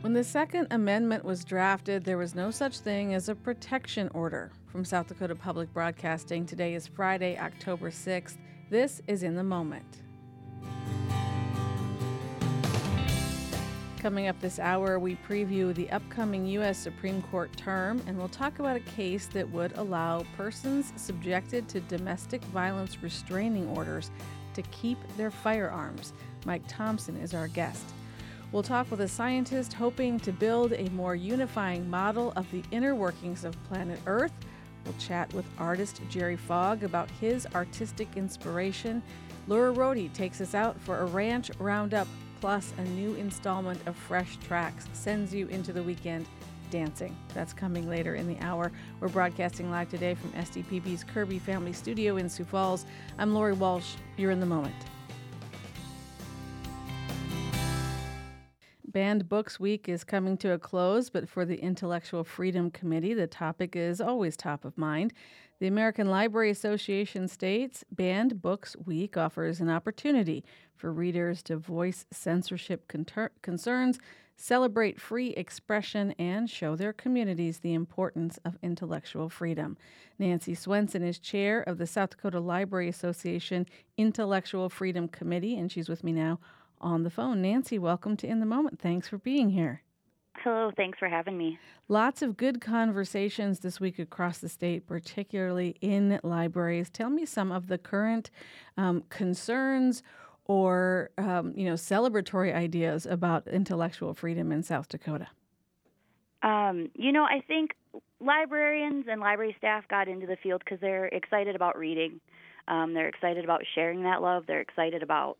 When the Second Amendment was drafted, there was no such thing as a protection order. From South Dakota Public Broadcasting, today is Friday, October 6th. This is In the Moment. Coming up this hour, we preview the upcoming U.S. Supreme Court term, and we'll talk about a case that would allow persons subjected to domestic violence restraining orders to keep their firearms. Mike Thompson is our guest. We'll talk with a scientist hoping to build a more unifying model of the inner workings of planet Earth. We'll chat with artist Jerry Fogg about his artistic inspiration. Laura Rohde takes us out for a ranch roundup, plus a new installment of Fresh Tracks sends you into the weekend dancing. That's coming later in the hour. We're broadcasting live today from SDPB's Kirby Family Studio in Sioux Falls. I'm Lori Walsh. You're in the moment. Banned Books Week is coming to a close, but for the Intellectual Freedom Committee, the topic is always top of mind. The American Library Association states Banned Books Week offers an opportunity for readers to voice censorship conter- concerns, celebrate free expression, and show their communities the importance of intellectual freedom. Nancy Swenson is chair of the South Dakota Library Association Intellectual Freedom Committee, and she's with me now on the phone. Nancy, welcome to In the Moment. Thanks for being here. Hello, thanks for having me. Lots of good conversations this week across the state, particularly in libraries. Tell me some of the current um, concerns or um, you know celebratory ideas about intellectual freedom in South Dakota. Um, you know, I think librarians and library staff got into the field because they're excited about reading. Um, they're excited about sharing that love. They're excited about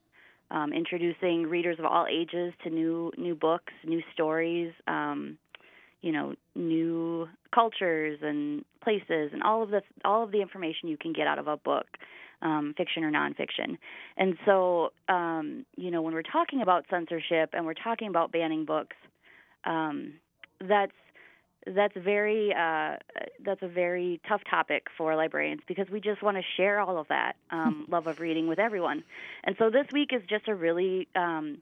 um, introducing readers of all ages to new new books, new stories, um, you know, new cultures and places, and all of the all of the information you can get out of a book, um, fiction or nonfiction. And so, um, you know, when we're talking about censorship and we're talking about banning books, um, that's that's very uh, that's a very tough topic for librarians because we just want to share all of that um, love of reading with everyone. And so this week is just a really um,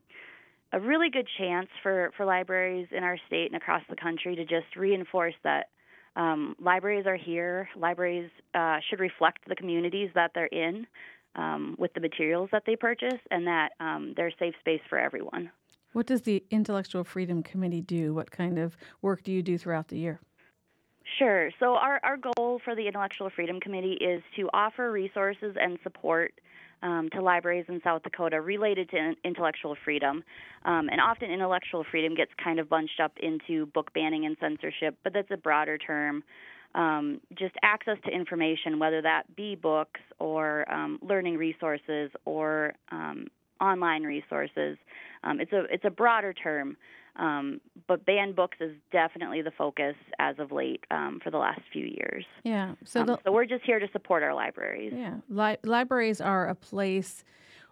a really good chance for for libraries in our state and across the country to just reinforce that um, libraries are here. Libraries uh, should reflect the communities that they're in um, with the materials that they purchase, and that um, they're a safe space for everyone. What does the Intellectual Freedom Committee do? What kind of work do you do throughout the year? Sure. So, our, our goal for the Intellectual Freedom Committee is to offer resources and support um, to libraries in South Dakota related to intellectual freedom. Um, and often, intellectual freedom gets kind of bunched up into book banning and censorship, but that's a broader term. Um, just access to information, whether that be books or um, learning resources or um, online resources. Um, it's a it's a broader term, um, but banned books is definitely the focus as of late um, for the last few years. Yeah. So, um, the, so we're just here to support our libraries. Yeah. Li- libraries are a place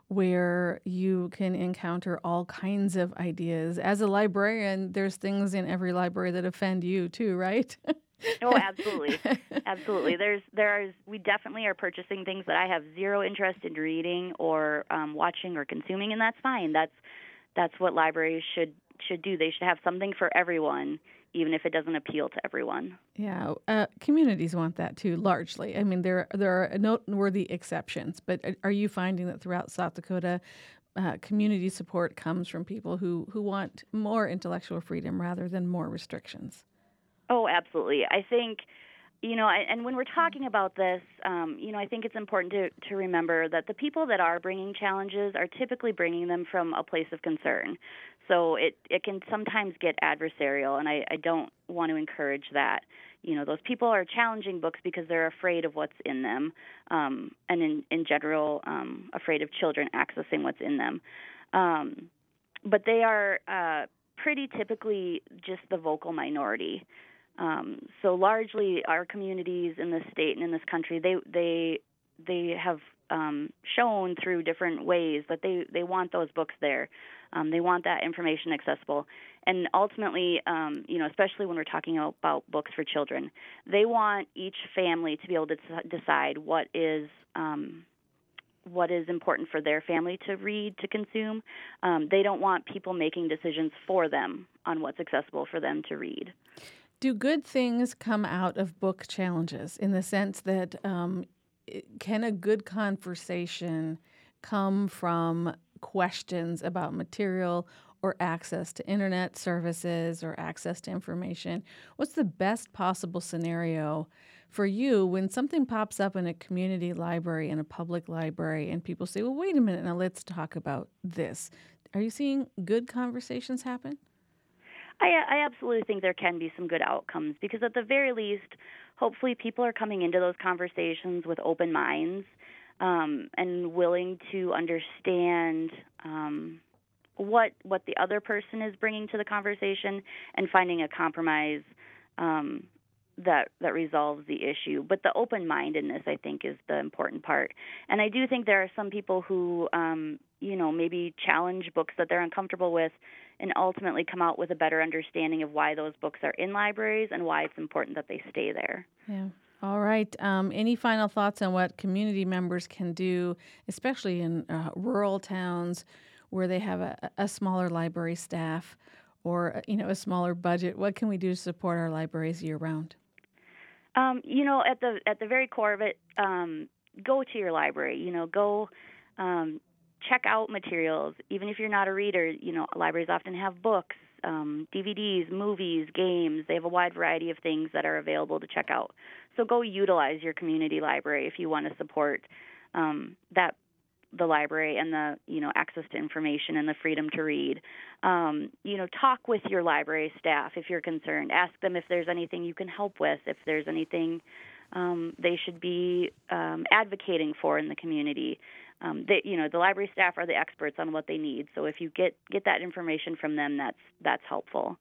where you can encounter all kinds of ideas. As a librarian, there's things in every library that offend you too, right? oh, absolutely, absolutely. There's there is we definitely are purchasing things that I have zero interest in reading or um, watching or consuming, and that's fine. That's that's what libraries should should do. They should have something for everyone, even if it doesn't appeal to everyone. Yeah, uh, communities want that too. Largely, I mean, there there are noteworthy exceptions, but are you finding that throughout South Dakota? Uh, community support comes from people who, who want more intellectual freedom rather than more restrictions. Oh, absolutely. I think, you know, and when we're talking about this, um, you know, I think it's important to, to remember that the people that are bringing challenges are typically bringing them from a place of concern. So it, it can sometimes get adversarial, and I, I don't want to encourage that. You know, those people are challenging books because they're afraid of what's in them, um, and in, in general, um, afraid of children accessing what's in them. Um, but they are uh, pretty typically just the vocal minority. Um, so largely, our communities in this state and in this country, they they they have um, shown through different ways that they they want those books there. Um, they want that information accessible, and ultimately, um, you know, especially when we're talking about books for children, they want each family to be able to decide what is um, what is important for their family to read to consume. Um, they don't want people making decisions for them on what's accessible for them to read. Do good things come out of book challenges in the sense that um, can a good conversation come from questions about material or access to internet services or access to information? What's the best possible scenario for you when something pops up in a community library, in a public library, and people say, well, wait a minute, now let's talk about this? Are you seeing good conversations happen? I, I absolutely think there can be some good outcomes because, at the very least, hopefully people are coming into those conversations with open minds um, and willing to understand um, what what the other person is bringing to the conversation and finding a compromise um, that that resolves the issue. But the open mindedness, I think, is the important part. And I do think there are some people who, um, you know, maybe challenge books that they're uncomfortable with, and ultimately come out with a better understanding of why those books are in libraries and why it's important that they stay there. Yeah. All right. Um, any final thoughts on what community members can do, especially in uh, rural towns where they have a, a smaller library staff or you know a smaller budget? What can we do to support our libraries year round? Um, you know, at the at the very core of it, um, go to your library. You know, go um, check out materials. Even if you're not a reader, you know, libraries often have books, um, DVDs, movies, games. They have a wide variety of things that are available to check out. So go utilize your community library if you want to support um, that the library and the you know access to information and the freedom to read. Um, you know, talk with your library staff if you're concerned. Ask them if there's anything you can help with. If there's anything um, they should be um, advocating for in the community. Um, they, you know, the library staff are the experts on what they need. So if you get get that information from them, that's that's helpful.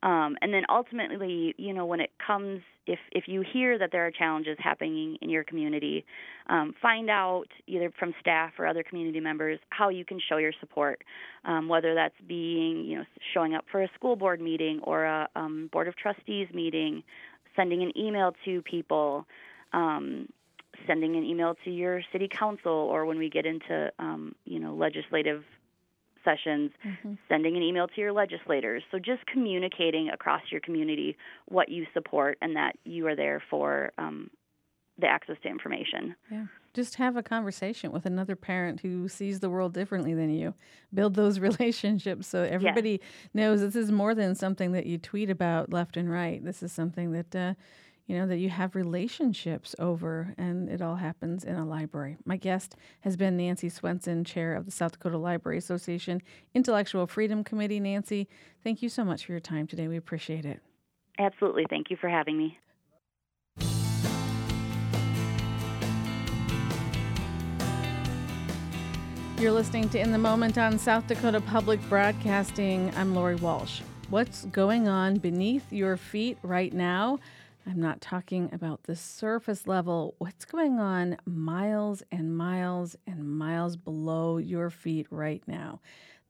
Um, and then ultimately, you know, when it comes, if if you hear that there are challenges happening in your community, um, find out either from staff or other community members how you can show your support. Um, whether that's being, you know, showing up for a school board meeting or a um, board of trustees meeting, sending an email to people, um, sending an email to your city council, or when we get into, um, you know, legislative sessions, mm-hmm. sending an email to your legislators. So just communicating across your community what you support and that you are there for um, the access to information. Yeah. Just have a conversation with another parent who sees the world differently than you. Build those relationships so everybody yes. knows this is more than something that you tweet about left and right. This is something that uh, you know, that you have relationships over, and it all happens in a library. My guest has been Nancy Swenson, chair of the South Dakota Library Association Intellectual Freedom Committee. Nancy, thank you so much for your time today. We appreciate it. Absolutely. Thank you for having me. You're listening to In the Moment on South Dakota Public Broadcasting. I'm Lori Walsh. What's going on beneath your feet right now? I'm not talking about the surface level. What's going on miles and miles and miles below your feet right now?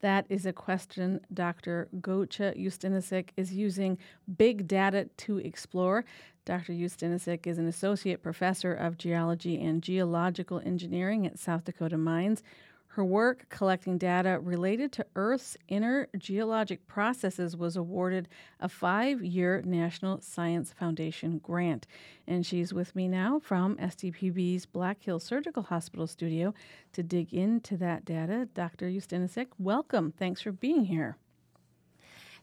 That is a question Dr. Gokce Ustunisik is using big data to explore. Dr. Ustinisik is an associate professor of geology and geological engineering at South Dakota Mines. Her work collecting data related to Earth's inner geologic processes was awarded a five year National Science Foundation grant. And she's with me now from SDPB's Black Hills Surgical Hospital studio to dig into that data. Dr. Ustunisik, welcome. Thanks for being here.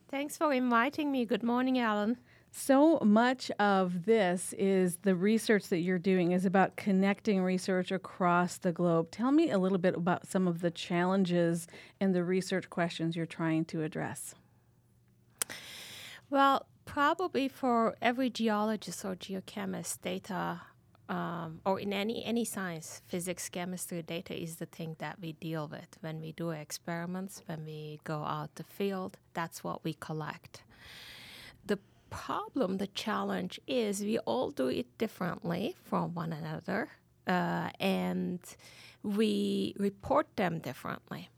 Thanks for inviting me. Good morning, Alan. So much of this is the research that you're doing is about connecting research across the globe. Tell me a little bit about some of the challenges and the research questions you're trying to address. Well, probably for every geologist or geochemist, data um, or in any any science, physics, chemistry, data is the thing that we deal with when we do experiments, when we go out the field. That's what we collect problem, the challenge is we all do it differently from one another, uh, and we report them differently.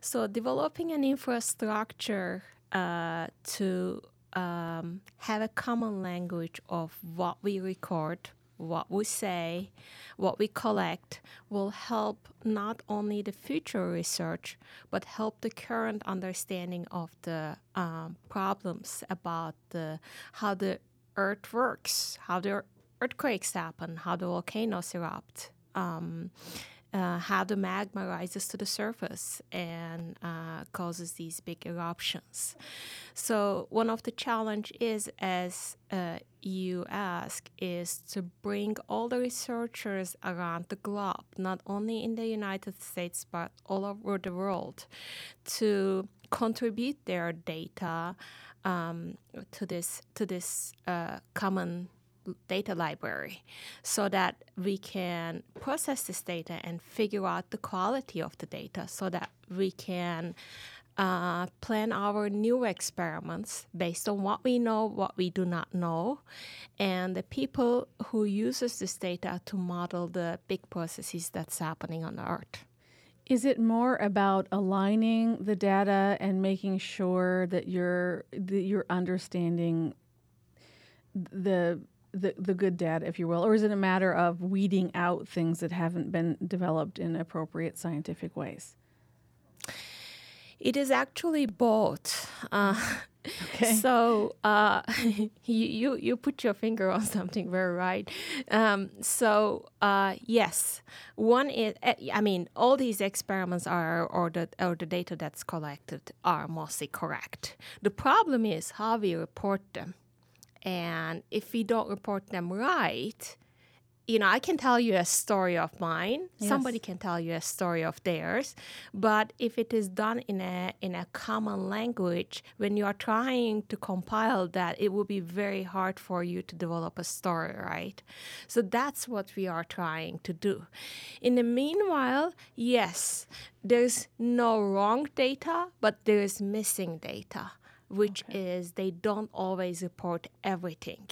So, developing an infrastructure uh, to um, have a common language of what we record what we say, what we collect will help not only the future research, but help the current understanding of the um, problems about the how the Earth works, how the earthquakes happen, how the volcanoes erupt. Um, uh, how the magma rises to the surface and uh, causes these big eruptions. So one of the challenge is, as uh, you ask, is to bring all the researchers around the globe, not only in the United States but all over the world, to contribute their data um, to this to this uh, common data library so that we can process this data and figure out the quality of the data so that we can uh, plan our new experiments based on what we know, what we do not know, and the people who uses this data to model the big processes that's happening on the Earth. Is it more about aligning the data and making sure that you're that you're understanding the the, the good data, if you will, or is it a matter of weeding out things that haven't been developed in appropriate scientific ways? It is actually both. Uh, okay. So uh, you, you you put your finger on something very right. Um, so uh, yes, one is eh, I mean all these experiments are or the or the data that's collected are mostly correct. The problem is how we report them. And if we don't report them right, you know, I can tell you a story of mine. Yes. Somebody can tell you a story of theirs. But if it is done in a in a common language, when you are trying to compile that, it will be very hard for you to develop a story, right? So that's what we are trying to do. In the meanwhile, yes, there's no wrong data, but there is missing data which okay. is they don't always report everything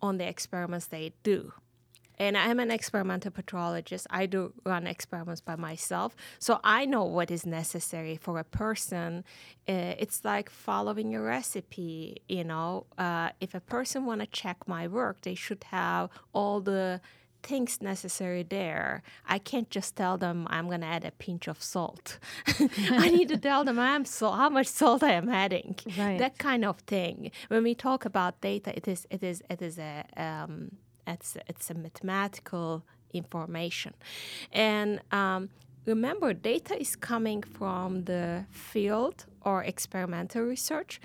on the experiments they do. And I'm an experimental petrologist. I do run experiments by myself. So I know what is necessary for a person. Uh, it's like following a recipe, you know. Uh, if a person want to check my work, they should have all the things necessary there. I can't just tell them I'm going to add a pinch of salt. I need to tell them I'm so how much salt I am adding. Right. That kind of thing. When we talk about data, it is it is it is a um, it's it's a mathematical information, and um, remember, data is coming from the field or experimental research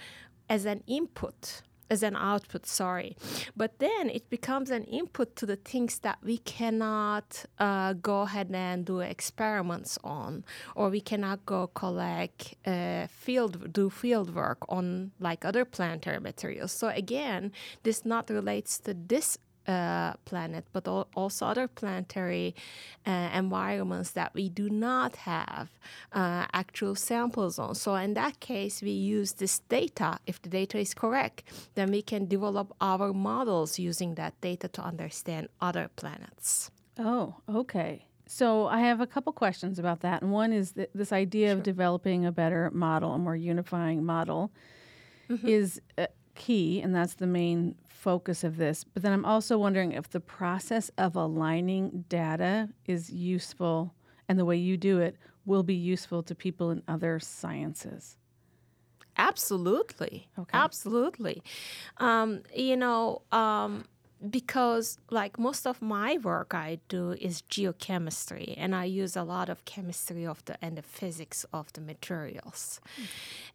as an input as an output, sorry. But then it becomes an input to the things that we cannot uh, go ahead and do experiments on, or we cannot go collect uh, field, do field work on like other planetary materials. So again, this not relates to this uh, planet, but also other planetary uh, environments that we do not have uh, actual samples on. So, in that case, we use this data. If the data is correct, then we can develop our models using that data to understand other planets. Oh, okay. So, I have a couple questions about that. And one is th- this idea sure. of developing a better model, a more unifying model. Mm-hmm. Is uh, key, and that's the main focus of this. But then I'm also wondering if the process of aligning data is useful and the way you do it will be useful to people in other sciences. Absolutely. Okay. Absolutely. Um, you know, um, because like most of my work I do is geochemistry and I use a lot of chemistry of the and the physics of the materials. Mm.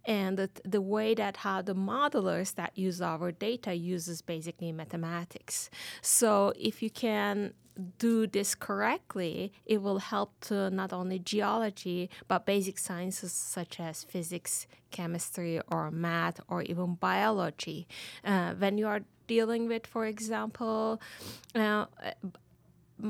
And the, the way that how the modelers that use our data uses basically mathematics. So if you can do this correctly, it will help to not only geology but basic sciences such as physics, chemistry, or math, or even biology. Uh, when you are dealing with, for example, uh,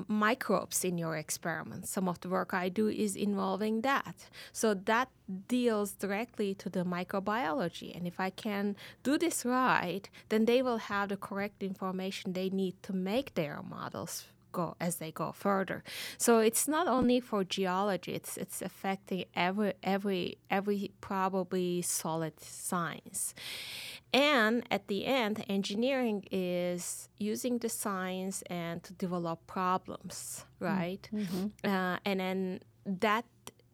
microbes in your experiments. Some of the work I do is involving that. So that deals directly to the microbiology. And if I can do this right, then they will have the correct information they need to make their models go as they go further. So it's not only for geology; it's it's affecting every every every probably solid science. and at the end, engineering is using the science and to develop problems, right? Mm-hmm. Uh, and then that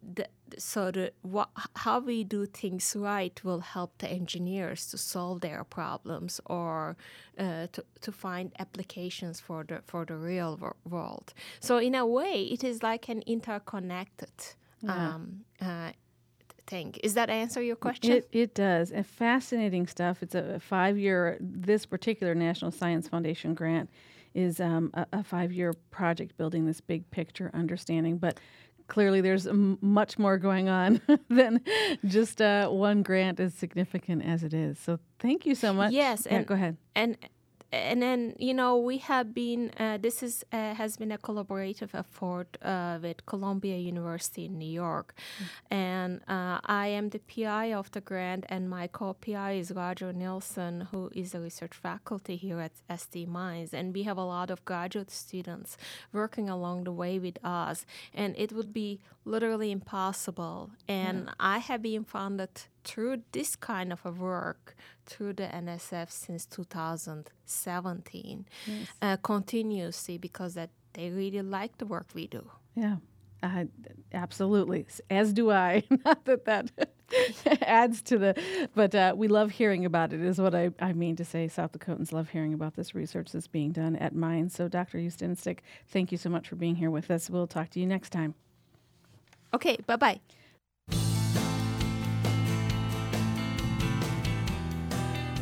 the, so the what, how we do things right will help the engineers to solve their problems or uh, to, to find applications for the for the real world. So in a way, it is like an interconnected yeah. um, uh, thing. Is that answer your question? It, it does. And fascinating stuff. It's a five year. This particular National Science Foundation grant is um, a, a five year project building this big picture understanding, but clearly there's m- much more going on than just uh, one grant as significant as it is. So thank you so much. Yes, yeah, and go ahead. And and then you know we have been uh, this is uh, has been a collaborative effort uh, with Columbia University in New York, mm-hmm. and uh, I am the PI of the grant, and my co-PI is Roger Nielsen, who is a research faculty here at SD Mines, and we have a lot of graduate students working along the way with us, and it would be literally impossible, and yeah. I have been funded through this kind of a work through the NSF since 2017 yes. uh, continuously because that they really like the work we do. Yeah. Uh, absolutely, as do I. Not that that adds to the, but uh, we love hearing about it. Is what I, I mean to say. South Dakotans love hearing about this research that's being done at mines. So, Dr. Ustunisik, thank you so much for being here with us. We'll talk to you next time. Okay, bye bye.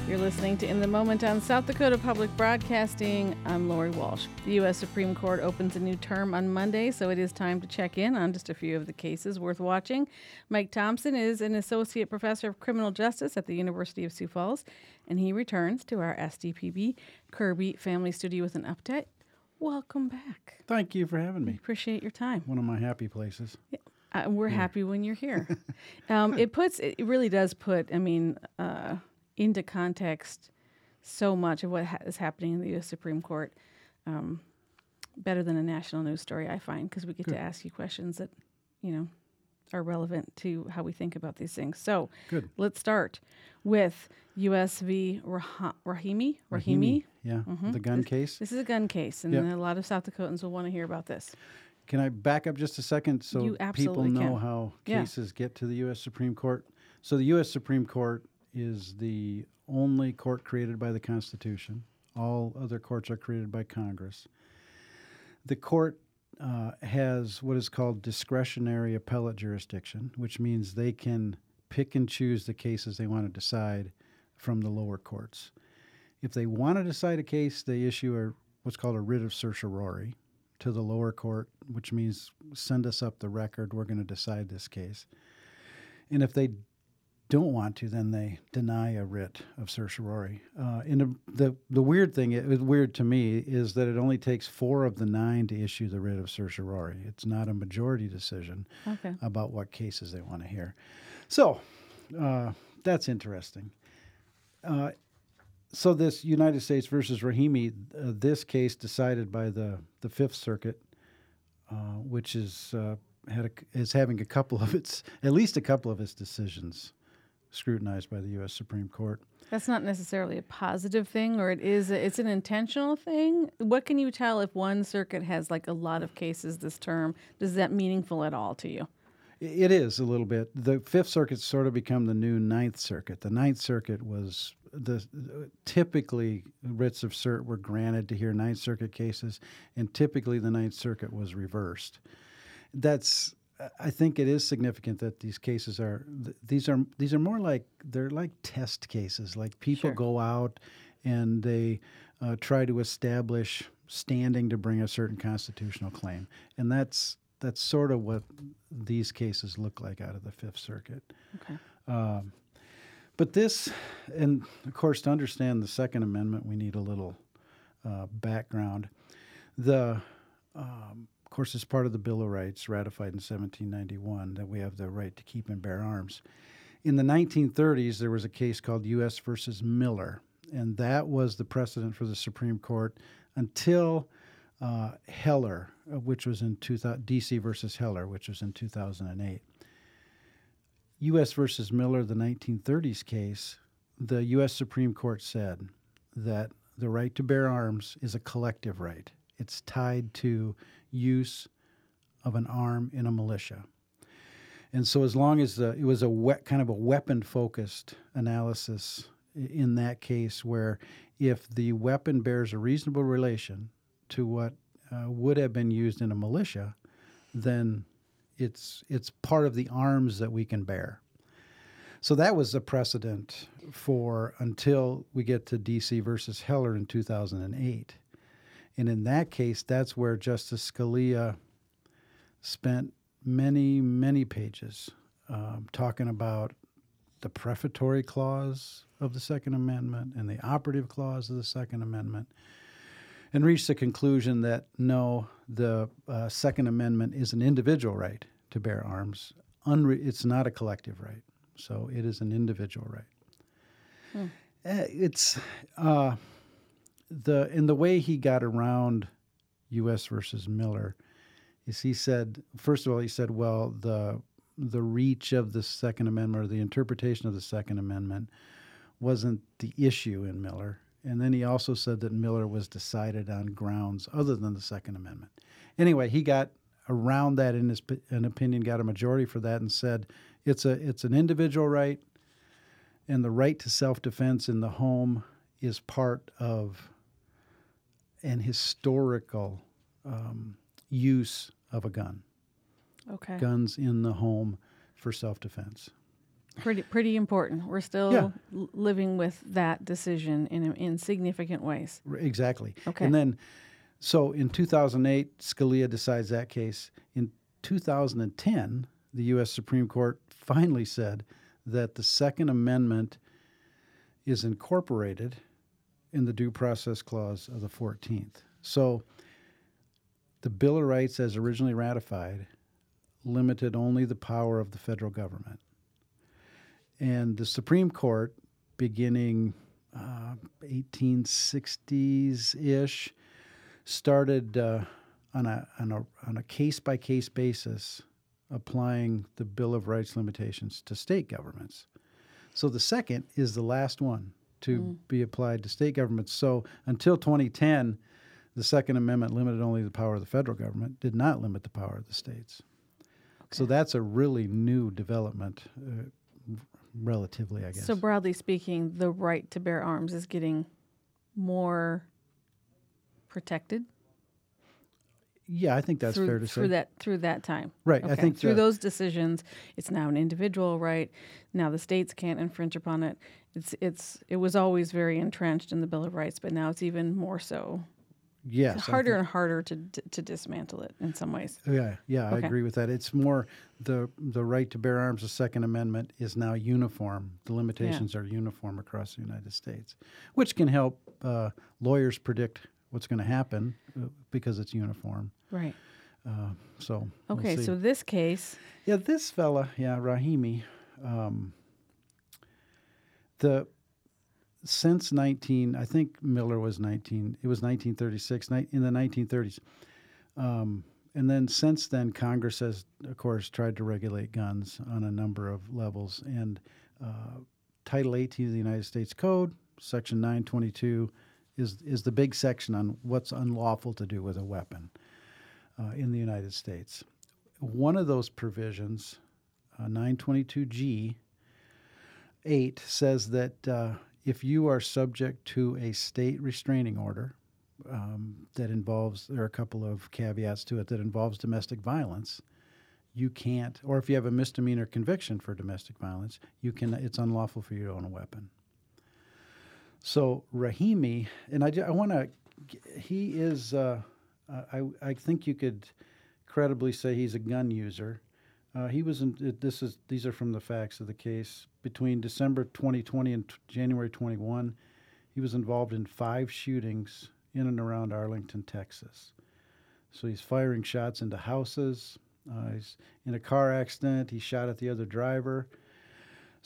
You're listening to In the Moment on South Dakota Public Broadcasting. I'm Lori Walsh. The U.S. Supreme Court opens a new term on Monday, so it is time to check in on just a few of the cases worth watching. Mike Thompson is an associate professor of criminal justice at the University of Sioux Falls, and he returns to our SDPB Kirby Family Studio with an update. Welcome back. Thank you for having me. Appreciate your time. One of my happy places. Yeah. Uh, we're yeah. happy when you're here. um, it puts, it really does put, I mean, uh, into context so much of what ha- is happening in the U.S. Supreme Court. Um, better than a national news story, I find, because we get Good. to ask you questions that, you know, are relevant to how we think about these things. So, Good. let's start with U.S. v. Rah- Rahimi. Rahimi. Yeah, mm-hmm. the gun this, case. This is a gun case, and yep. a lot of South Dakotans will want to hear about this. Can I back up just a second so people know can. how cases yeah. get to the U.S. Supreme Court? So, the U.S. Supreme Court is the only court created by the Constitution. All other courts are created by Congress. The court uh, has what is called discretionary appellate jurisdiction, which means they can pick and choose the cases they want to decide from the lower courts. If they want to decide a case, they issue a what's called a writ of certiorari to the lower court, which means send us up the record. We're going to decide this case. And if they don't want to, then they deny a writ of certiorari. Uh, and the, the, the weird thing, it was weird to me, is that it only takes four of the nine to issue the writ of certiorari. It's not a majority decision okay. about what cases they want to hear. So uh, that's interesting. Uh, so this United States versus Rahimi, uh, this case decided by the the Fifth Circuit, uh, which is uh, had a, is having a couple of its at least a couple of its decisions scrutinized by the U.S. Supreme Court. That's not necessarily a positive thing, or it is. A, it's an intentional thing. What can you tell if one circuit has like a lot of cases this term? Does that meaningful at all to you? It is a little bit. The Fifth Circuit sort of become the new Ninth Circuit. The Ninth Circuit was the typically writs of cert were granted to hear Ninth Circuit cases, and typically the Ninth Circuit was reversed. That's I think it is significant that these cases are these are these are more like they're like test cases. Like people sure. go out and they uh, try to establish standing to bring a certain constitutional claim, and that's that's sort of what these cases look like out of the Fifth Circuit. Okay. Um, but this, and of course, to understand the Second Amendment, we need a little uh, background. The um, course, it's part of the Bill of Rights ratified in 1791 that we have the right to keep and bear arms. In the 1930s, there was a case called U.S. versus Miller, and that was the precedent for the Supreme Court until uh, Heller, uh, which was in 2000, D.C. versus Heller, which was in 2008. U.S. versus Miller, the 1930s case, the U.S. Supreme Court said that the right to bear arms is a collective right. It's tied to use of an arm in a militia. And so, as long as the, it was a we- kind of a weapon focused analysis in that case, where if the weapon bears a reasonable relation to what uh, would have been used in a militia, then it's it's part of the arms that we can bear. So that was the precedent for until we get to DC versus Heller in 2008. And in that case, that's where Justice Scalia spent many, many pages um, talking about the prefatory clause of the Second Amendment and the operative clause of the Second Amendment, and reached the conclusion that no, the uh, Second Amendment is an individual right to bear arms. Unre- it's not a collective right. So it is an individual right. Hmm. Uh, it's uh, the in the way he got around U.S. versus Miller is he said first of all he said well the the reach of the Second Amendment or the interpretation of the Second Amendment wasn't the issue in Miller. And then he also said that Miller was decided on grounds other than the Second Amendment. Anyway, he got around that in his an opinion, got a majority for that, and said it's a it's an individual right, and the right to self defense in the home is part of an historical um, use of a gun. Okay. Guns in the home for self defense. Pretty pretty important. We're still yeah. l- living with that decision in in significant ways. Exactly. Okay. And then so in 2008, Scalia decides that case. In 2010, the U.S. Supreme Court finally said that the Second Amendment is incorporated in the Due Process Clause of the 14th. So the Bill of Rights, as originally ratified, limited only the power of the federal government. And the Supreme Court, beginning uh, 1860s ish, started uh, on a on a on a case by case basis applying the Bill of Rights limitations to state governments. So the second is the last one to mm. be applied to state governments. So until 2010, the Second Amendment limited only the power of the federal government, did not limit the power of the states. Okay. So that's a really new development, uh, relatively, I guess. So broadly speaking, the right to bear arms is getting more protected yeah, I think that's through, fair to through say. that through that time. Right. Okay. I think through the, those decisions, it's now an individual right. Now the states can't infringe upon it. It's it's it was always very entrenched in the Bill of Rights, but now it's even more so. Yes, it's harder and harder to to dismantle it in some ways. Yeah, yeah, okay. I agree with that. It's more the the right to bear arms. The Second Amendment is now uniform. The limitations yeah. are uniform across the United States, which can help uh, lawyers predict what's going to happen uh, because it's uniform. Right. Uh, so okay, we'll so this case. Yeah, this fella, yeah, Rahimi. Um, the since 19, I think Miller was 19. It was 1936 in the 1930s. Um, and then since then, Congress has, of course, tried to regulate guns on a number of levels. And uh, Title 18 of the United States Code, Section 922, is is the big section on what's unlawful to do with a weapon uh, in the United States. One of those provisions, uh, 922G 8, says that uh, if you are subject to a state restraining order um, that involves, there are a couple of caveats to it, that involves domestic violence, you can't, or if you have a misdemeanor conviction for domestic violence, you can. It's unlawful for you to own a weapon. So Rahimi, and I, I want to, he is, uh, I, I think you could credibly say he's a gun user. Uh, he was in, this is, these are from the facts of the case. Between December 2020 and t- January 21, he was involved in five shootings in and around Arlington, Texas. So he's firing shots into houses. Uh, he's in a car accident. He shot at the other driver.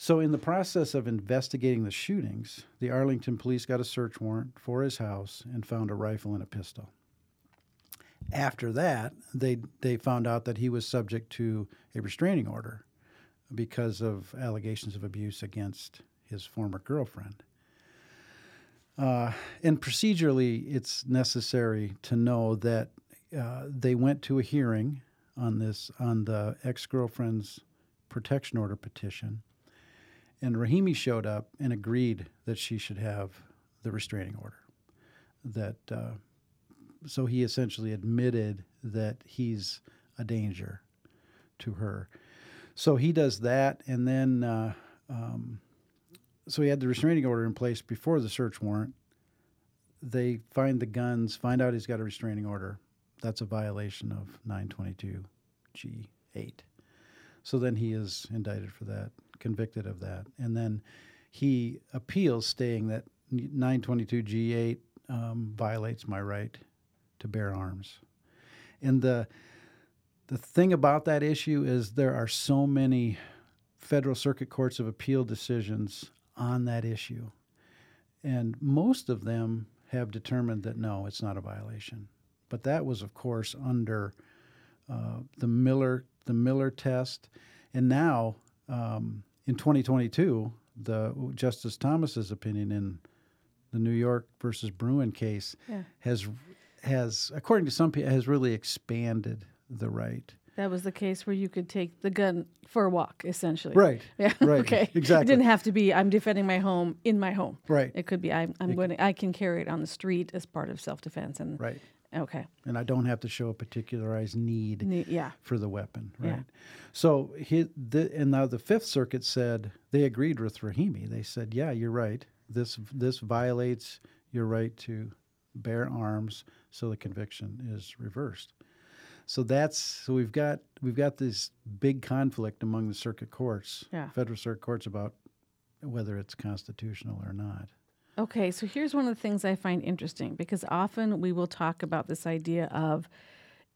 So, in the process of investigating the shootings, the Arlington police got a search warrant for his house and found a rifle and a pistol. After that, they they found out that he was subject to a restraining order because of allegations of abuse against his former girlfriend. Uh, and procedurally, it's necessary to know that uh, they went to a hearing on this on the ex-girlfriend's protection order petition, and Rahimi showed up and agreed that she should have the restraining order. That uh, so he essentially admitted that he's a danger to her. So he does that, and then uh, um, so he had the restraining order in place before the search warrant. They find the guns, find out he's got a restraining order. That's a violation of 922 G8. So then he is indicted for that, convicted of that, and then he appeals, stating that 922 G8 um, violates my right to bear arms. And the the thing about that issue is there are so many federal circuit courts of appeal decisions on that issue. And most of them have determined that no, it's not a violation. But that was, of course, under uh, the Miller the Miller test, and now um, in 2022, the Justice Thomas's opinion in the New York versus Bruen case Yeah. has has, according to some people, has really expanded the right. That was the case where you could take the gun for a walk, essentially. Right. Yeah. Right. okay. Exactly. It didn't have to be I'm defending my home in my home. Right. It could be I'm, I'm going to, I can carry it on the street as part of self defense and Right. Okay. And I don't have to show a particularized need Ne- Yeah. for the weapon. right? Yeah. So he, the, and now the Fifth Circuit said they agreed with Rahimi. They said, yeah, you're right. This this violates your right to bear arms, so the conviction is reversed. So that's so we've got we've got this big conflict among the circuit courts, Yeah. federal circuit courts about whether it's constitutional or not. Okay, so here's one of the things I find interesting because often we will talk about this idea of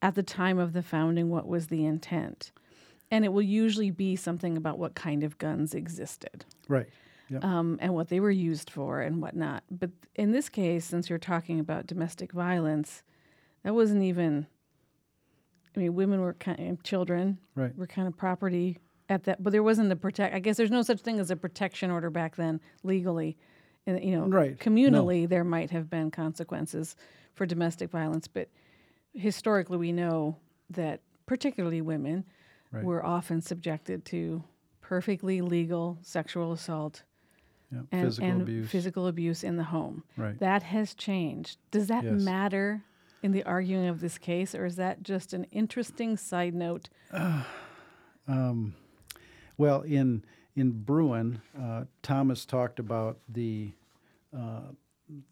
at the time of the founding, what was the intent? And it will usually be something about what kind of guns existed Right. Yep. um, and what they were used for and whatnot. But in this case, since you're talking about domestic violence, that wasn't even, I mean, women were kind of, children Right. were kind of property at that, but there wasn't a protect. I guess there's no such thing as a protection order back then legally. And, you know, Right. communally, there might have been consequences for domestic violence, but historically, we know that particularly women Right. were often subjected to perfectly legal sexual assault Yeah. and, Physical and abuse. physical abuse in the home. Right. That has changed. Does that Yes. matter in the arguing of this case, or is that just an interesting side note? Um, well, in in Bruen, uh, Thomas talked about the uh,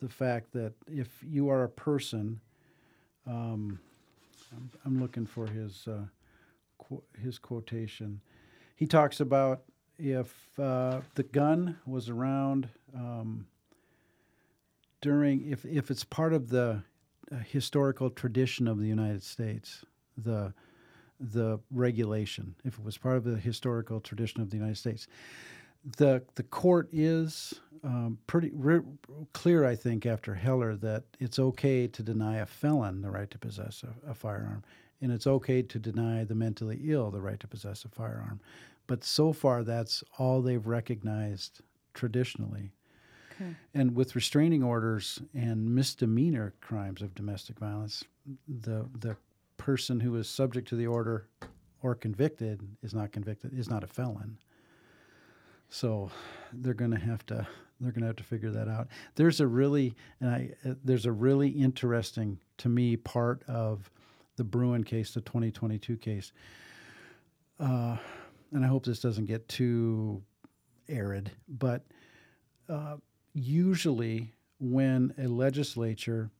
the fact that if you are a person, um, I'm, I'm looking for his uh, qu- his quotation. He talks about if uh, the gun was around um, during if if it's part of the uh, historical tradition of the United States, the the regulation, if it was part of the historical tradition of the United States. The, the court is um, pretty re- clear, I think, after Heller, that it's okay to deny a felon the right to possess a, a firearm, and it's okay to deny the mentally ill the right to possess a firearm. But so far, that's all they've recognized traditionally. Okay. And with restraining orders and misdemeanor crimes of domestic violence, the the person who is subject to the order or convicted is not convicted is not a felon. So they're going to have to they're going to have to figure that out. There's a really and I uh, there's a really interesting to me part of the Bruen case, the 2022 case. Uh, and I hope this doesn't get too arid, but uh, usually when a legislature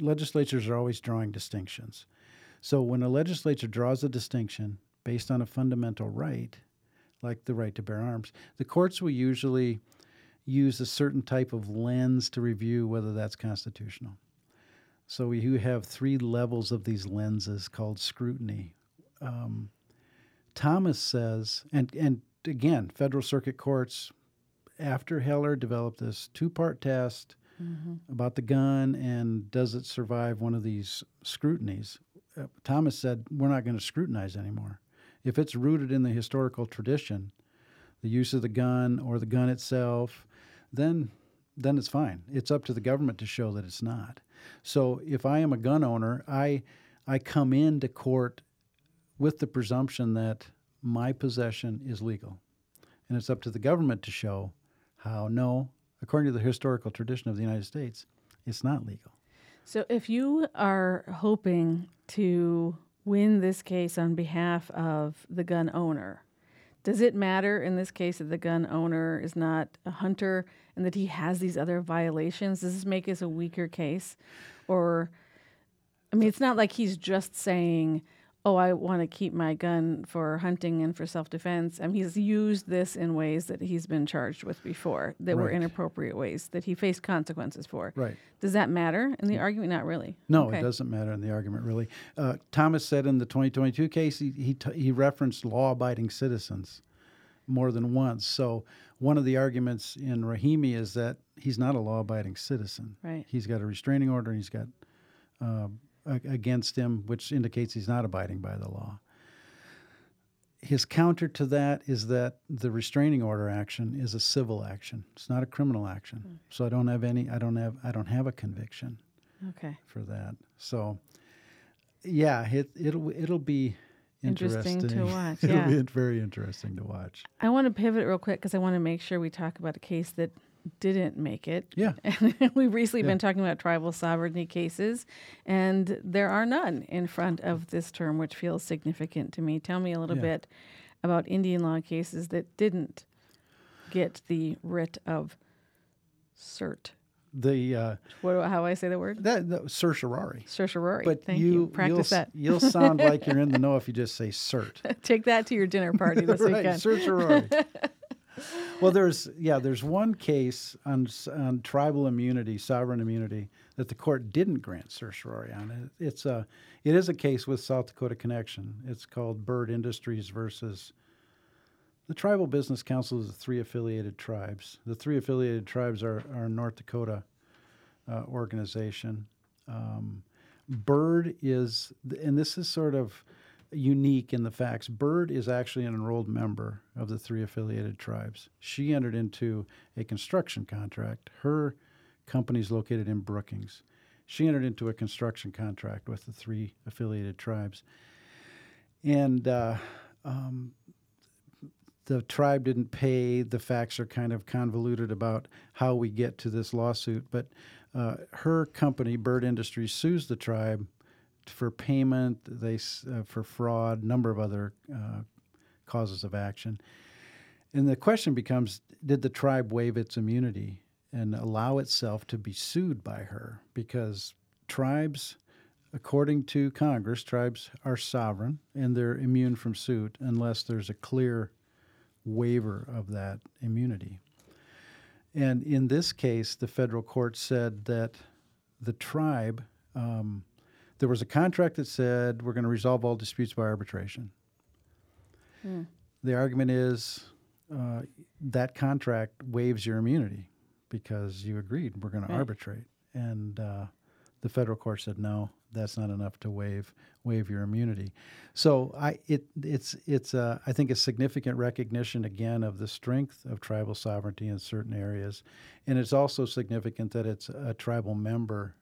legislatures are always drawing distinctions. So when a legislature draws a distinction based on a fundamental right, like the right to bear arms, the courts will usually use a certain type of lens to review whether that's constitutional. So you have three levels of these lenses called scrutiny. Um, Thomas says, and and again, federal circuit courts after Heller developed this two-part test about the gun and does it survive one of these scrutinies. Uh, Thomas said, "We're not going to scrutinize anymore. If it's rooted in the historical tradition, the use of the gun or the gun itself, then then it's fine. It's up to the government to show that it's not. So if I am a gun owner, I I come into court with the presumption that my possession is legal. And it's up to the government to show how no, according to the historical tradition of the United States, it's not legal. So if you are hoping to win this case on behalf of the gun owner, does it matter in this case that the gun owner is not a hunter and that he has these other violations? Does this make this a weaker case? Or, I mean, it's not like he's just saying, oh, I want to keep my gun for hunting and for self defense. I mean, he's used this in ways that he's been charged with before that were inappropriate ways that he faced consequences for. Right. Does that matter in the argument? Not really. No, Okay. it doesn't matter in the argument, really. Uh, Thomas said in the 2022 case, he, he, t- he referenced law abiding citizens more than once. So, one of the arguments in Rahimi is that he's not a law abiding citizen. Right. He's got a restraining order and he's got uh, against him, which indicates he's not abiding by the law. His counter to that is that the restraining order action is a civil action. It's not a criminal action. Hmm. So I don't have any. I don't have. I don't have a conviction Okay. for that. So, yeah, it, it'll it'll be Interesting interesting, to watch, it'll yeah. be very interesting to watch. I want to pivot real quick because I want to make sure we talk about a case that didn't make it. Yeah. And we've recently Yeah. been talking about tribal sovereignty cases, and there are none in front of this term, which feels significant to me. Tell me a little Yeah. bit about Indian law cases that didn't get the writ of cert. The uh, What, do- how I say the word? that, that certiorari. Certiorari. But Thank you, you. Practice you'll, that. You'll sound like you're in the know if you just say cert. Take that to your dinner party this right, weekend. certiorari. Well, there's yeah, there's one case on on tribal immunity, sovereign immunity, that the court didn't grant certiorari on. It, it's a it is a case with South Dakota connection. It's called Bird Industries versus the Tribal Business Council of the three affiliated tribes. The three affiliated tribes are are North Dakota uh, organization. Um, Bird is, and this is sort of unique in the facts. Bird is actually an enrolled member of the three affiliated tribes. She entered into a construction contract. Her company is located in Brookings. She entered into a construction contract with the three affiliated tribes. And uh, um, the tribe didn't pay. The facts are kind of convoluted about how we get to this lawsuit. But uh, her company, Bird Industries, sues the tribe for payment, they uh, for fraud, number of other uh, causes of action. And the question becomes: Did the tribe waive its immunity and allow itself to be sued by her? Because tribes, according to Congress, tribes are sovereign and they're immune from suit unless there's a clear waiver of that immunity. And in this case, the federal court said that the tribe, um, there was a contract that said we're going to resolve all disputes by arbitration. The argument is uh, that contract waives your immunity because you agreed we're going to arbitrate. And uh, the federal court said no, that's not enough to waive waive your immunity. So I it it's it's uh, I think a significant recognition again of the strength of tribal sovereignty in certain areas, and it's also significant that it's a tribal member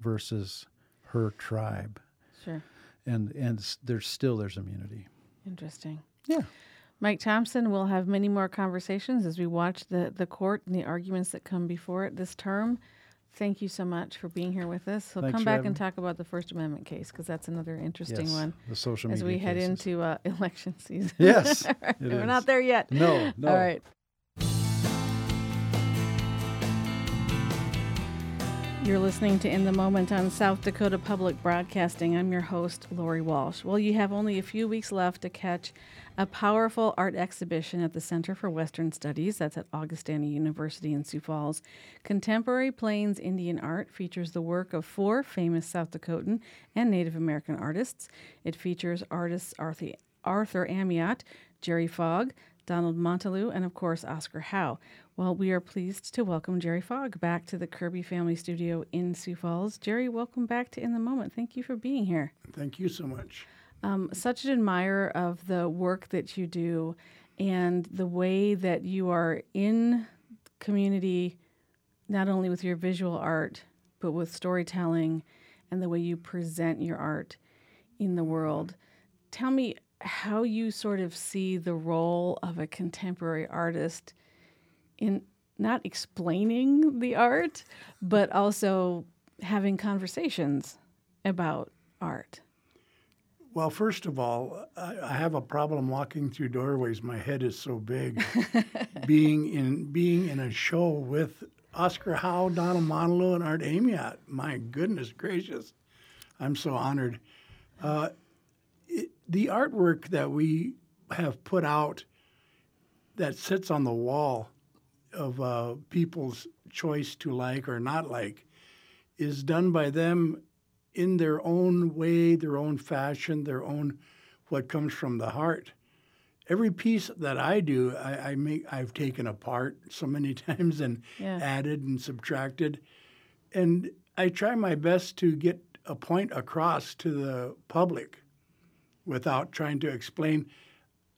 versus her tribe, Sure. and and there's still there's immunity. Interesting. Yeah. Mike Thompson will have many more conversations as we watch the, the court and the arguments that come before it this term. Thank you so much for being here with us. So Thanks come back and me. talk about the First Amendment case because that's another interesting Yes, one The social media as we head into uh, election season. Yes, right, We're is. not there yet. No, no. All right. You're listening to In the Moment on South Dakota Public Broadcasting. I'm your host, Lori Walsh. Well, you have only a few weeks left to catch a powerful art exhibition at the Center for Western Studies. That's at Augustana University in Sioux Falls. Contemporary Plains Indian art features the work of four famous South Dakotan and Native American artists. It features artists Arthur, Amiotte, Jerry Fogg, Donald Montileaux, and of course, Oscar Howe. Well, we are pleased to welcome Jerry Fogg back to the Kirby Family Studio in Sioux Falls. Jerry, welcome back to In the Moment. Thank you for being here. Thank you so much. Um, such an admirer of the work that you do and the way that you are in community, not only with your visual art, but with storytelling and the way you present your art in the world. Tell me how you sort of see the role of a contemporary artist in not explaining the art, but also having conversations about art. Well, first of all, I, I have a problem walking through doorways. My head is so big. being in being in a show with Oscar Howe, Donald Montileaux, and Art Amiotte. My goodness gracious, I'm so honored. Uh, it, the artwork that we have put out that sits on the wall of uh, people's choice to like or not like is done by them in their own way, their own fashion, their own what comes from the heart. Every piece that I do, I, I make I've taken apart so many times and Yeah. added and subtracted, and I try my best to get a point across to the public without trying to explain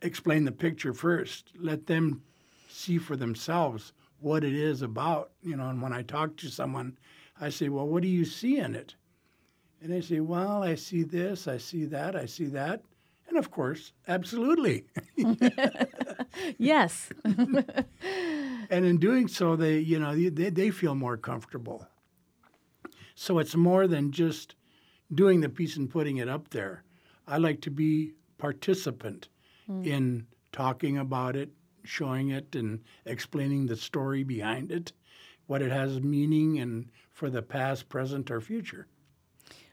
explain the picture first. Let them see for themselves what it is about. You know, and when I talk to someone, I say, "Well, what do you see in it?" And they say, "Well, I see this, I see that, I see that." And of course, absolutely. Yes. and in doing so, they, you know, they, they feel more comfortable. So it's more than just doing the piece and putting it up there. I like to be participant hmm. in talking about it, showing it, and explaining the story behind it, what it has meaning and for the past, present, or future.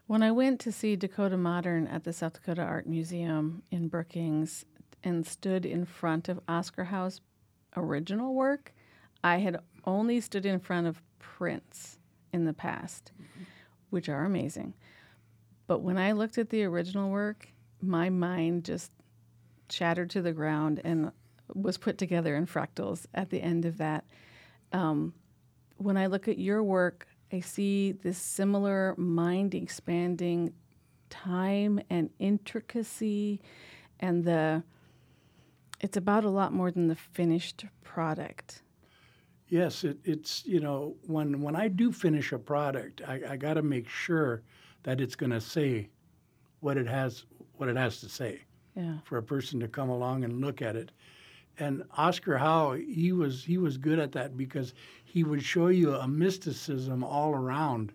When I went to see Dakota Modern at the South Dakota Art Museum in Brookings and stood in front of Oscar Howe's original work, I had only stood in front of prints in the past, which are amazing. But when I looked at the original work, my mind just shattered to the ground and was put together in fractals at the end of that. Um, when I look at your work, I see this similar mind expanding time and intricacy and the it's about a lot more than the finished product. Yes, it, it's you know when when I do finish a product, I, I got to make sure that it's going to say what it has what it has to say Yeah. for a person to come along and look at it. And Oscar Howe, he was he was good at that because he would show you a mysticism all around,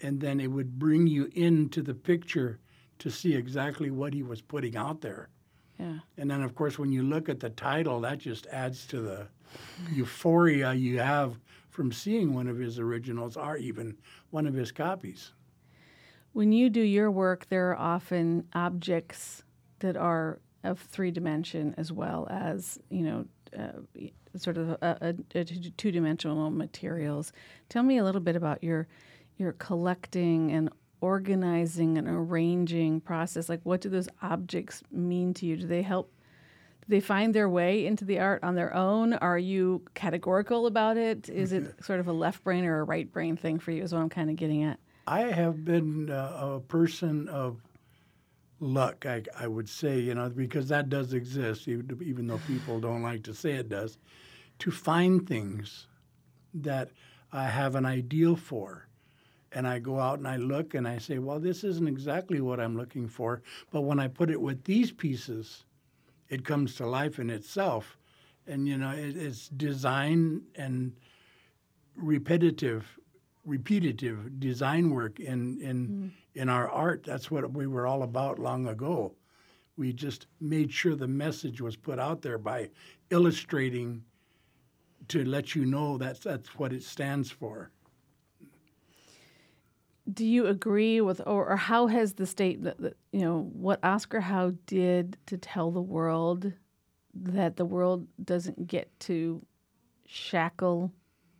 and then it would bring you into the picture to see exactly what he was putting out there. Yeah. And then, of course, when you look at the title, that just adds to the euphoria you have from seeing one of his originals or even one of his copies. When you do your work, there are often objects that are of three dimension as well as you know, uh, sort of a, a, a two dimensional materials. Tell me a little bit about your your collecting and organizing and arranging process. Like, what do those objects mean to you? Do they help? Do they find their way into the art on their own? Are you categorical about it? Is it sort of a left brain or a right brain thing for you? Is what I'm kind of getting at. I have been uh, a person of luck, I, I would say, you know, because that does exist, even, even though people don't like to say it does, to find things that I have an ideal for. And I go out and I look and I say, well, this isn't exactly what I'm looking for. But when I put it with these pieces, it comes to life in itself. And, you know, it, it's design and repetitive repetitive design work in in mm-hmm. In our art. That's what we were all about long ago. We just made sure the message was put out there by illustrating to let you know that's that's what it stands for. Do you agree with, or, or how has the state, that, that, you know, what Oscar Howe did to tell the world that the world doesn't get to shackle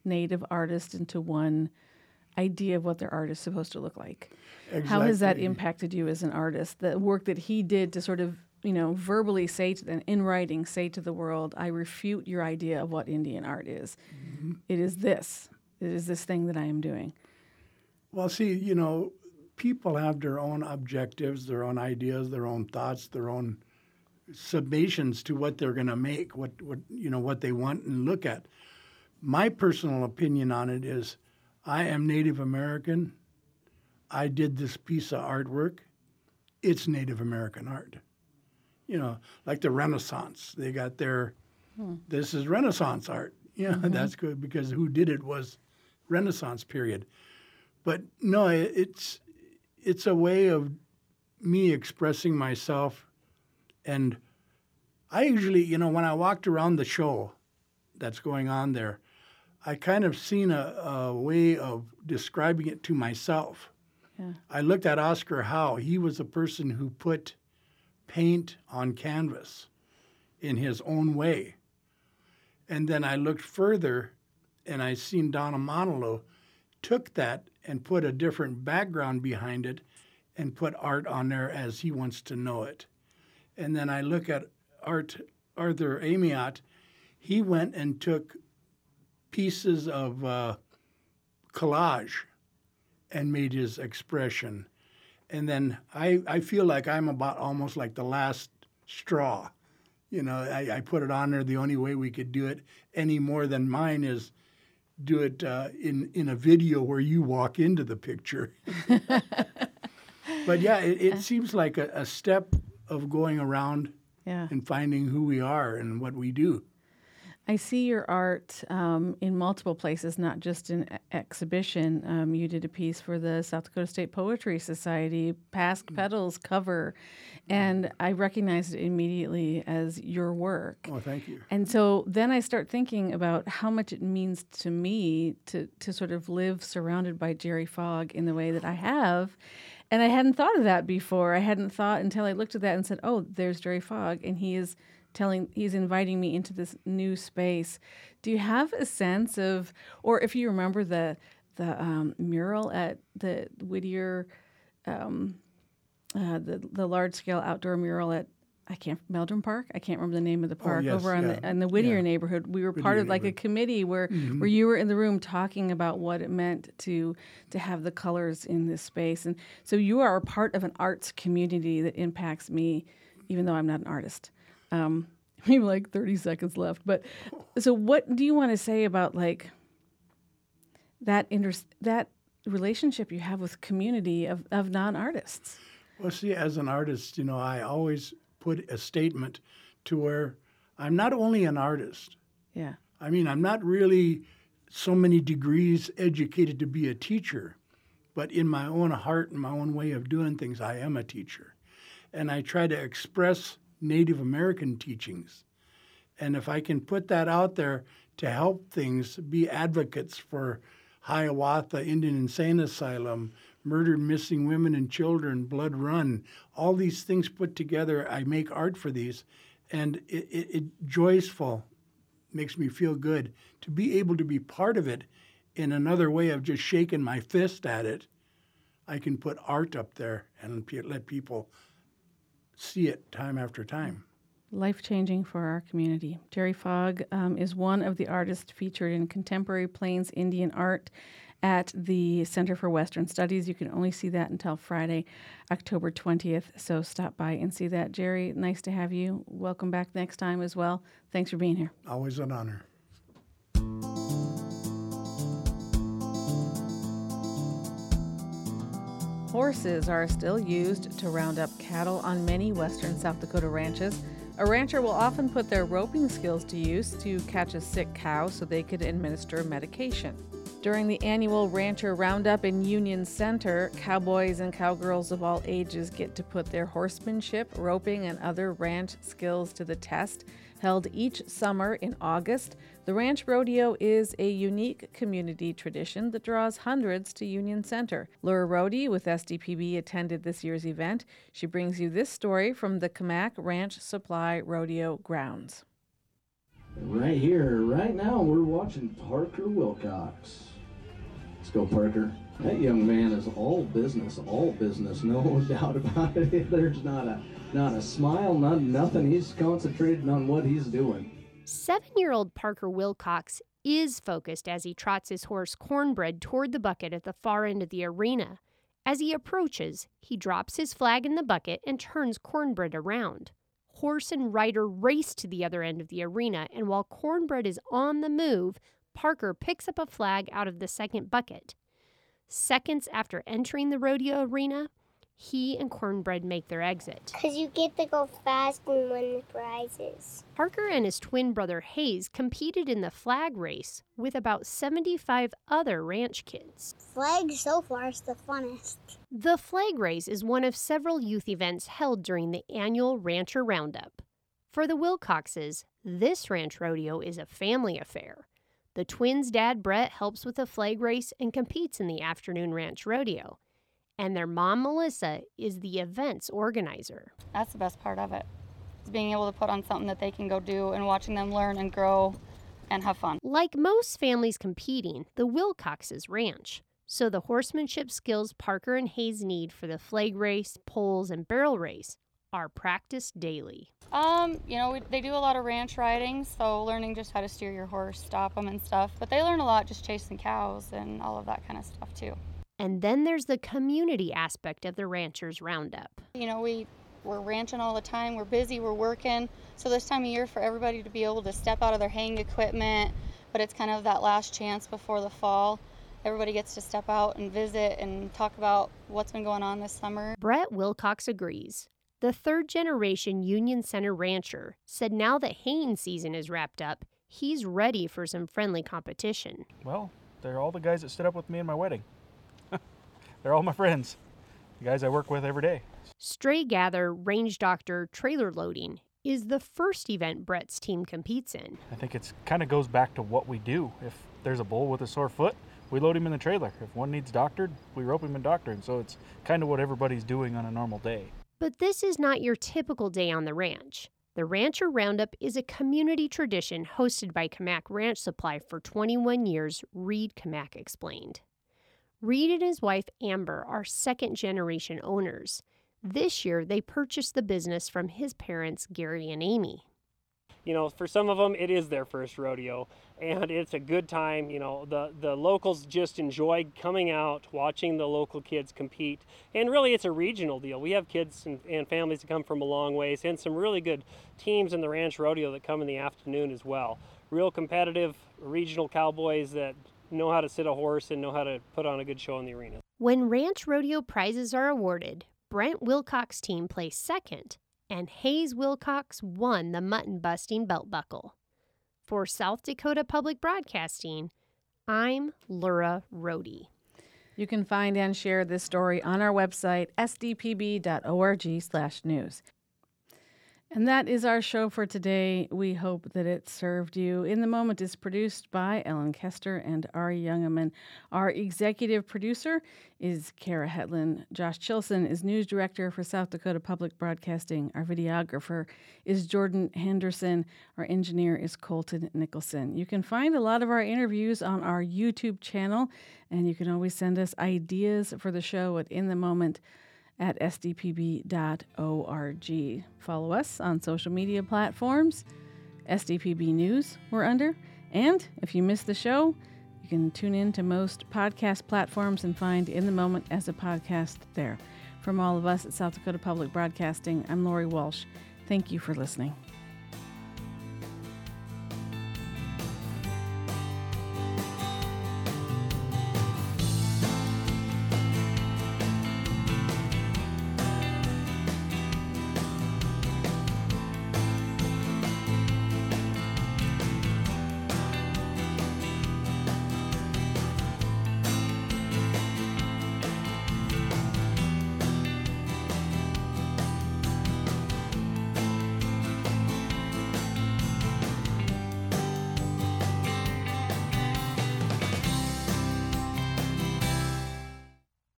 Native artists into one idea of what their art is supposed to look like? How has that impacted you as an artist? The work that he did to sort of, you know, verbally say to them, in writing, say to the world, I refute your idea of what Indian art is. Mm-hmm. It is this. It is this thing that I am doing. Well, see, you know, people have their own objectives, their own ideas, their own thoughts, their own submissions to what they're going to make, what what you know what they want and look at. My personal opinion on it is, I am Native American. I did this piece of artwork. It's Native American art. You know, like the Renaissance. They got their hmm. this is Renaissance art. Yeah, mm-hmm. that's good because who did it was Renaissance period. But no, it's it's a way of me expressing myself and I usually, you know, when I walked around the show that's going on there, I kind of seen a, a way of describing it to myself. Yeah. I looked at Oscar Howe. He was a person who put paint on canvas in his own way. And then I looked further and I seen Donna Montileaux took that and put a different background behind it and put art on there as he wants to know it. And then I look at Art Arthur Amiotte. He went and took pieces of uh, collage and made his expression. And then I, I feel like I'm about almost like the last straw. You know, I, I put it on there the only way we could do it any more than mine is do it uh, in, in a video where you walk into the picture. but yeah, it, it seems like a, a step of going around yeah. and finding who we are and what we do. I see your art um, in multiple places, not just in exhibition. Um, you did a piece for the South Dakota State Poetry Society, Pasque mm. Petals cover, and I recognized it immediately as your work. Oh, thank you. And so then I start thinking about how much it means to me to, to sort of live surrounded by Jerry Fogg in the way that I have. And I hadn't thought of that before. I hadn't thought until I looked at that and said, "Oh, there's Jerry Fogg," and he is telling, he's inviting me into this new space. Do you have a sense of, or if you remember the the um, mural at the Whittier, um, uh, the the large scale outdoor mural at I can't Meldrum Park. I can't remember the name of the oh, park oh, yes, over on yeah. the in the Whittier yeah. neighborhood. We were Whittier part of like a committee where mm-hmm. where you were in the room talking about what it meant to to have the colors in this space, and so you are a part of an arts community that impacts me, even though I'm not an artist. Um, we have like 30 seconds left, but so what do you want to say about like that inter- that relationship you have with community of of non artists? Well, see, as an artist, you know, I always put a statement to where I'm not only an artist. Yeah. I mean, I'm not really so many degrees educated to be a teacher, but in my own heart and my own way of doing things, I am a teacher. And I try to express Native American teachings. And if I can put that out there to help things, be advocates for Hiawatha Indian Insane Asylum, murdered missing women and children, blood run, all these things put together. I make art for these, and it, it, it joyful makes me feel good to be able to be part of it in another way of just shaking my fist at it. I can put art up there and let people see it time after time. Life changing for our community. Jerry Fogg um, is one of the artists featured in contemporary Plains Indian art at the Center for Western Studies. You can only see that until Friday, October 20th. So stop by and see that. Jerry, nice to have you. Welcome back next time as well. Thanks for being here. Always an honor. Horses are still used to round up cattle on many western South Dakota ranches. A rancher will often put their roping skills to use to catch a sick cow so they could administer medication. During the annual Rancher Roundup in Union Center, cowboys and cowgirls of all ages get to put their horsemanship, roping, and other ranch skills to the test. Held each summer in August, the Ranch Rodeo is a unique community tradition that draws hundreds to Union Center. Laura Rody with SDPB attended this year's event. She brings you this story from the Kamac Ranch Supply Rodeo grounds. Right here, right now, we're watching Parker Wilcox. Let's go, Parker. That young man is all business, all business, no doubt about it. There's not a not a smile, not nothing. He's concentrated on what he's doing. Seven-year-old Parker Wilcox is focused as he trots his horse Cornbread toward the bucket at the far end of the arena. As he approaches, he drops his flag in the bucket and turns Cornbread around. horse and rider race to the other end of the arena, and while Cornbread is on the move, Parker picks up a flag out of the second bucket. Seconds after entering the rodeo arena, he and Cornbread make their exit. Because you get to go fast and win the prizes. Parker and his twin brother Hayes competed in the flag race with about 75 other ranch kids. Flag so far is the funnest. The flag race is one of several youth events held during the annual Rancher Roundup. For the Wilcoxes, this ranch rodeo is a family affair. The twins' dad Brett helps with the flag race and competes in the afternoon ranch rodeo and their mom, Melissa, is the event's organizer. That's the best part of it. Is being able to put on something that they can go do and watching them learn and grow and have fun. Like most families competing, the Wilcoxes ranch. So the horsemanship skills Parker and Hayes need for the flag race, poles, and barrel race are practiced daily. Um, you know, we, they do a lot of ranch riding, so learning just how to steer your horse, stop them, and stuff. But they learn a lot just chasing cows and all of that kind of stuff too. And then there's the community aspect of the Ranchers Roundup. You know, we we're ranching all the time. We're busy. We're working. So this time of year, for everybody to be able to step out of their haying equipment, but it's kind of that last chance before the fall. Everybody gets to step out and visit and talk about what's been going on this summer. Brett Wilcox agrees. The third generation Union Center rancher said now that haying season is wrapped up, he's ready for some friendly competition. Well, they're all the guys that stood up with me in my wedding. They're all my friends, the guys I work with every day. Stray Gather Range Doctor Trailer Loading is the first event Brett's team competes in. I think it's kind of goes back to what we do. If there's a bull with a sore foot, we load him in the trailer. If one needs doctored, we rope him in doctoring. So it's kind of what everybody's doing on a normal day. But this is not your typical day on the ranch. The Rancher Roundup is a community tradition hosted by Kamac Ranch Supply for 21 years, Reed Kamac explained. Reed and his wife Amber are second generation owners. This year, they purchased the business from his parents, Gary and Amy. You know, for some of them, it is their first rodeo, and it's a good time. You know, the, the locals just enjoy coming out, watching the local kids compete, and really it's a regional deal. We have kids and, and families that come from a long ways, and some really good teams in the ranch rodeo that come in the afternoon as well. Real competitive regional cowboys that know how to sit a horse and know how to put on a good show in the arena. When ranch rodeo prizes are awarded, Brent Wilcox team placed second, and Hayes Wilcox won the mutton busting belt buckle. For South Dakota Public Broadcasting, I'm Laura Rohde. You can find and share this story on our website, sdpb.org/news. And that is our show for today. We hope that it served you. In the Moment is produced by Ellen Kester and Ari Youngeman. Our executive producer is Kara Hetland. Josh Chilson is news director for South Dakota Public Broadcasting. Our videographer is Jordan Henderson. Our engineer is Colton Nicholson. You can find a lot of our interviews on our YouTube channel, and you can always send us ideas for the show at In the Moment at sdpb.org. Follow us on social media platforms. SDPB News, we're under. And if you miss the show, you can tune in to most podcast platforms and find In the Moment as a podcast there. From all of us at South Dakota Public Broadcasting, I'm Lori Walsh. Thank you for listening.